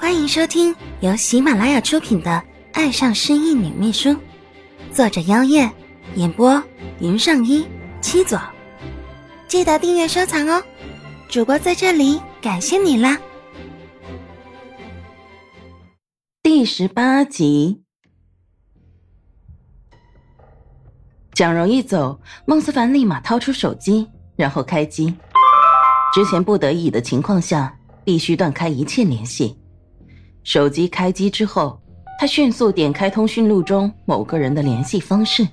欢迎收听由喜马拉雅出品的《爱上失忆女秘书》，作者：妖夜，演播：云上一七左。记得订阅收藏哦！主播在这里感谢你啦！第十八集，蒋柔一走，孟思凡立马掏出手机，然后开机。之前不得已的情况下，必须断开一切联系。手机开机之后，他迅速点开通讯录中某个人的联系方式。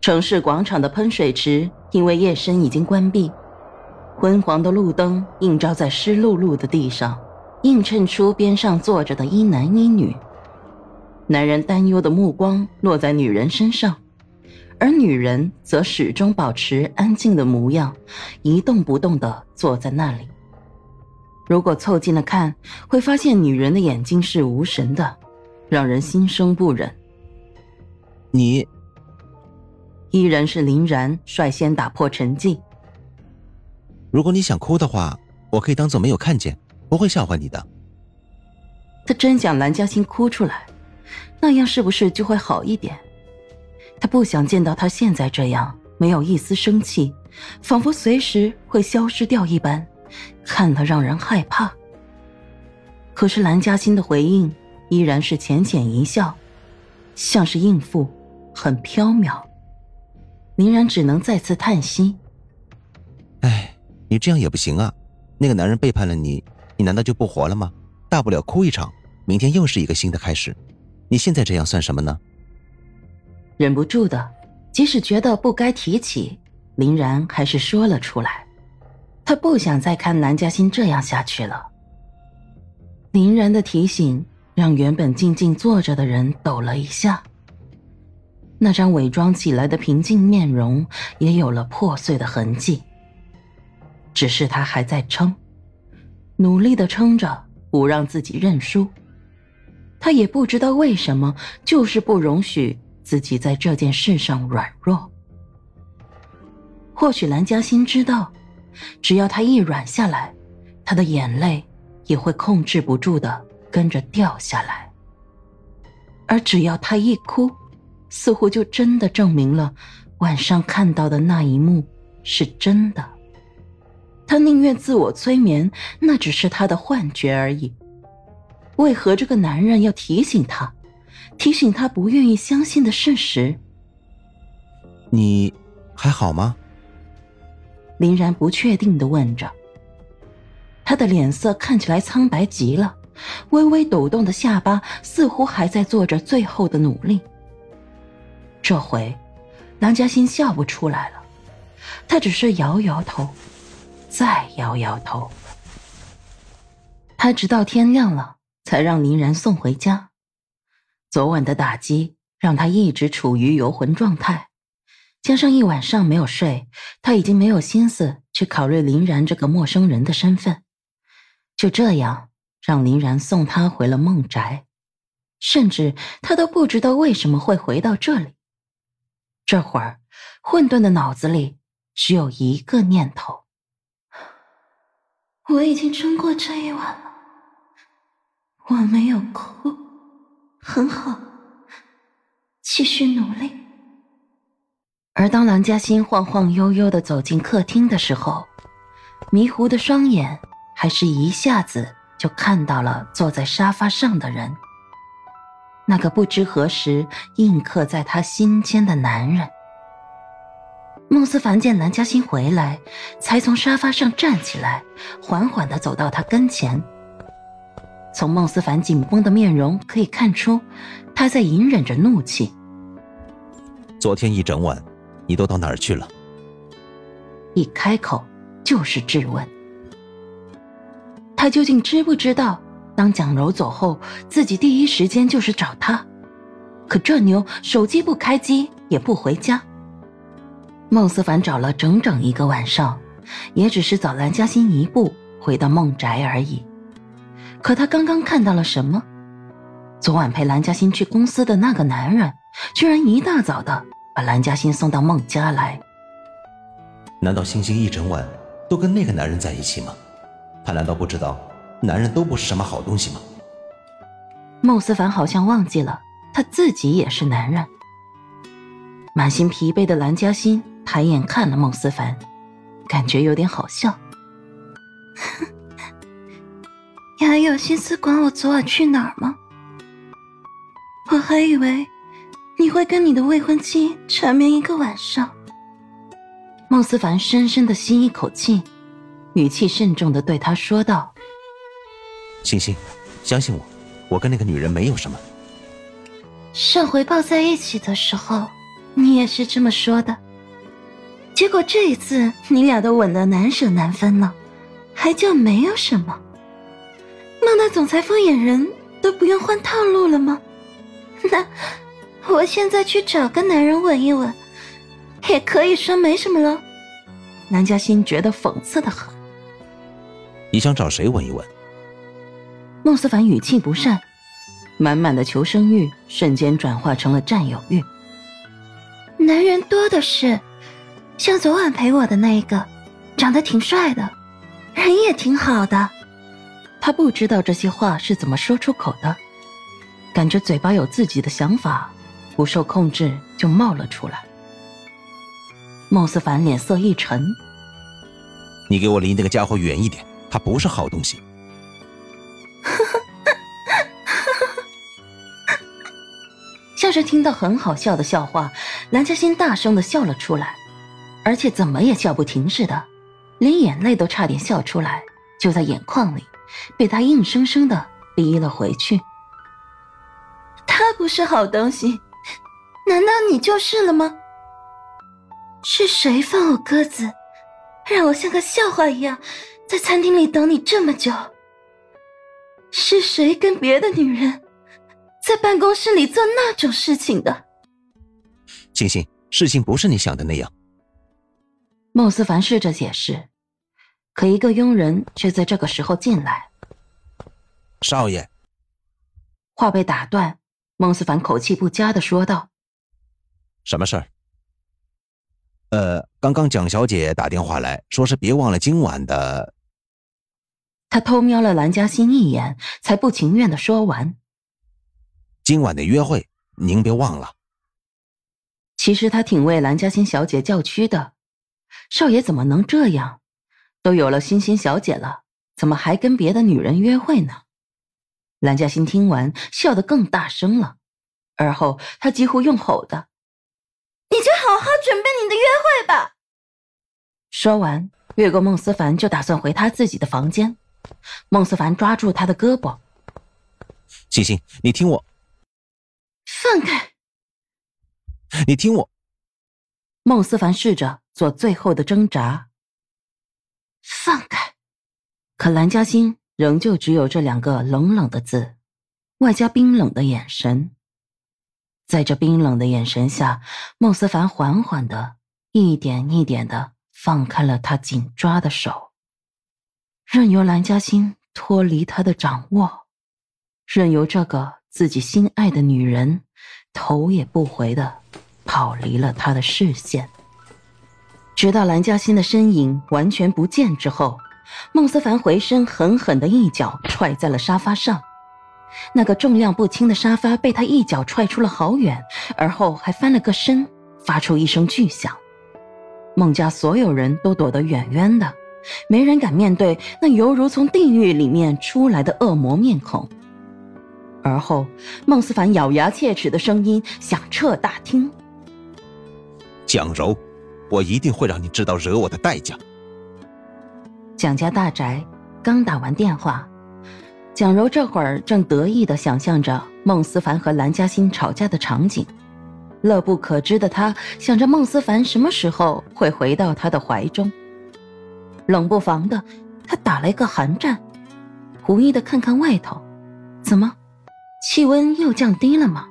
城市广场的喷水池因为夜深已经关闭，昏黄的路灯映照在湿漉漉的地上，映衬出边上坐着的一男一女。男人担忧的目光落在女人身上。而女人则始终保持安静的模样，一动不动的坐在那里。如果凑近了看，会发现女人的眼睛是无神的，让人心生不忍。你，依然是林然率先打破沉寂。如果你想哭的话，我可以当做没有看见，不会笑话你的。他真想蓝嘉欣哭出来，那样是不是就会好一点？他不想见到他现在这样，没有一丝生气，仿佛随时会消失掉一般，看了让人害怕。可是蓝嘉欣的回应依然是浅浅一笑，像是应付，很飘渺。林然只能再次叹息：“哎，你这样也不行啊！那个男人背叛了你，你难道就不活了吗？大不了哭一场，明天又是一个新的开始。你现在这样算什么呢？”忍不住的，即使觉得不该提起，林然还是说了出来。他不想再看蓝嘉欣这样下去了。林然的提醒让原本静静坐着的人抖了一下，那张伪装起来的平静面容也有了破碎的痕迹。只是他还在撑，努力的撑着，不让自己认输。他也不知道为什么，就是不容许。自己在这件事上软弱，或许蓝嘉欣知道，只要他一软下来，他的眼泪也会控制不住的跟着掉下来。而只要他一哭，似乎就真的证明了晚上看到的那一幕是真的。他宁愿自我催眠，那只是他的幻觉而已。为何这个男人要提醒他？提醒他不愿意相信的事实。你还好吗？林然不确定的问着。他的脸色看起来苍白极了，微微抖动的下巴似乎还在做着最后的努力。这回，蓝嘉欣笑不出来了，他只是摇摇头，再摇摇头。他直到天亮了，才让林然送回家。昨晚的打击让他一直处于游魂状态，加上一晚上没有睡，他已经没有心思去考虑林然这个陌生人的身份。就这样，让林然送他回了孟宅，甚至他都不知道为什么会回到这里。这会儿，混沌的脑子里只有一个念头：我已经撑过这一晚了，我没有哭。很好，继续努力。而当蓝嘉欣晃晃悠悠的走进客厅的时候，迷糊的双眼还是一下子就看到了坐在沙发上的人，那个不知何时印刻在他心间的男人。孟思凡见蓝嘉欣回来，才从沙发上站起来，缓缓的走到他跟前。从孟思凡紧绷的面容可以看出，他在隐忍着怒气。昨天一整晚，你都到哪儿去了？一开口就是质问。他究竟知不知道，当蒋柔走后，自己第一时间就是找他？可这妞手机不开机，也不回家。孟思凡找了整整一个晚上，也只是早蓝嘉欣一步回到孟宅而已。可他刚刚看到了什么？昨晚陪蓝嘉欣去公司的那个男人，居然一大早的把蓝嘉欣送到孟家来。难道星星一整晚都跟那个男人在一起吗？他难道不知道男人都不是什么好东西吗？孟思凡好像忘记了他自己也是男人。满心疲惫的蓝嘉欣抬眼看了孟思凡，感觉有点好笑。你还有心思管我昨晚去哪儿吗？我还以为你会跟你的未婚妻缠绵一个晚上。孟思凡深深的吸一口气，语气慎重的对他说道：“星星，相信我，我跟那个女人没有什么。上回抱在一起的时候，你也是这么说的。结果这一次，你俩都吻得难舍难分了，还叫没有什么？孟大总裁夫眼人都不用换套路了吗？那我现在去找个男人吻一吻。”也可以说没什么了。南嘉欣觉得讽刺的很。你想找谁吻一吻？孟思凡语气不善，满满的求生欲瞬间转化成了占有欲。男人多的是，像昨晚陪我的那一个，长得挺帅的，人也挺好的。他不知道这些话是怎么说出口的，感觉嘴巴有自己的想法，不受控制就冒了出来。孟思凡脸色一沉：“你给我离那个家伙远一点，他不是好东西。”像是听到很好笑的笑话，蓝嘉欣大声的笑了出来，而且怎么也笑不停似的，连眼泪都差点笑出来，就在眼眶里，被他硬生生的逼了回去。他不是好东西，难道你就是了吗？是谁放我鸽子，让我像个笑话一样在餐厅里等你这么久？是谁跟别的女人在办公室里做那种事情的？星星，事情不是你想的那样。孟思凡试着解释，可一个佣人却在这个时候进来。少爷，话被打断，孟思凡口气不佳的说道：“什么事儿？”呃，刚刚蒋小姐打电话来说是别忘了今晚的。他偷瞄了蓝嘉欣一眼，才不情愿的说完：“今晚的约会，您别忘了。”其实他挺为蓝嘉欣小姐叫屈的，少爷怎么能这样？都有了欣欣小姐了，怎么还跟别的女人约会呢？蓝嘉欣听完，笑得更大声了，而后他几乎用吼的。你就好好准备你的约会吧。说完，越过孟思凡，就打算回他自己的房间。孟思凡抓住他的胳膊：“星星，你听我，放开！你听我。”孟思凡试着做最后的挣扎：“放开！”可蓝嘉欣仍旧只有这两个冷冷的字，外加冰冷的眼神。在这冰冷的眼神下，孟思凡缓缓的、一点一点的放开了他紧抓的手，任由蓝嘉欣脱离他的掌握，任由这个自己心爱的女人头也不回的跑离了他的视线。直到蓝嘉欣的身影完全不见之后，孟思凡回身狠狠的一脚踹在了沙发上。那个重量不轻的沙发被他一脚踹出了好远，而后还翻了个身，发出一声巨响。孟家所有人都躲得远远的，没人敢面对那犹如从地狱里面出来的恶魔面孔。而后，孟思凡咬牙切齿的声音响彻大厅：“蒋柔，我一定会让你知道惹我的代价。”蒋家大宅刚打完电话。蒋柔这会儿正得意的想象着孟思凡和蓝嘉欣吵架的场景，乐不可支的他想着孟思凡什么时候会回到他的怀中。冷不防的，他打了一个寒战，狐疑的看看外头，怎么，气温又降低了吗？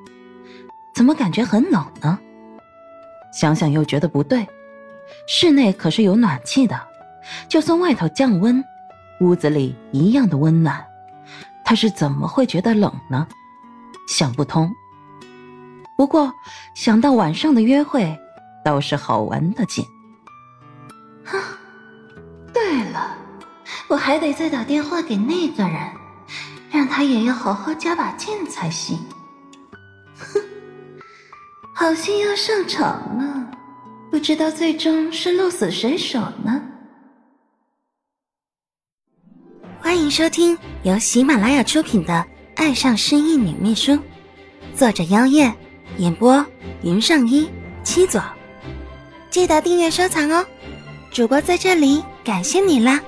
怎么感觉很冷呢？想想又觉得不对，室内可是有暖气的，就算外头降温，屋子里一样的温暖。他是怎么会觉得冷呢？想不通。不过想到晚上的约会，倒是好玩的紧。啊，对了，我还得再打电话给那个人，让他也要好好加把劲才行。哼，好戏要上场了，不知道最终是鹿死谁手呢？欢迎收听由喜马拉雅出品的《爱上失忆女秘书》，作者：妖夜，演播：云上一七左。记得订阅收藏哦，主播在这里感谢你啦！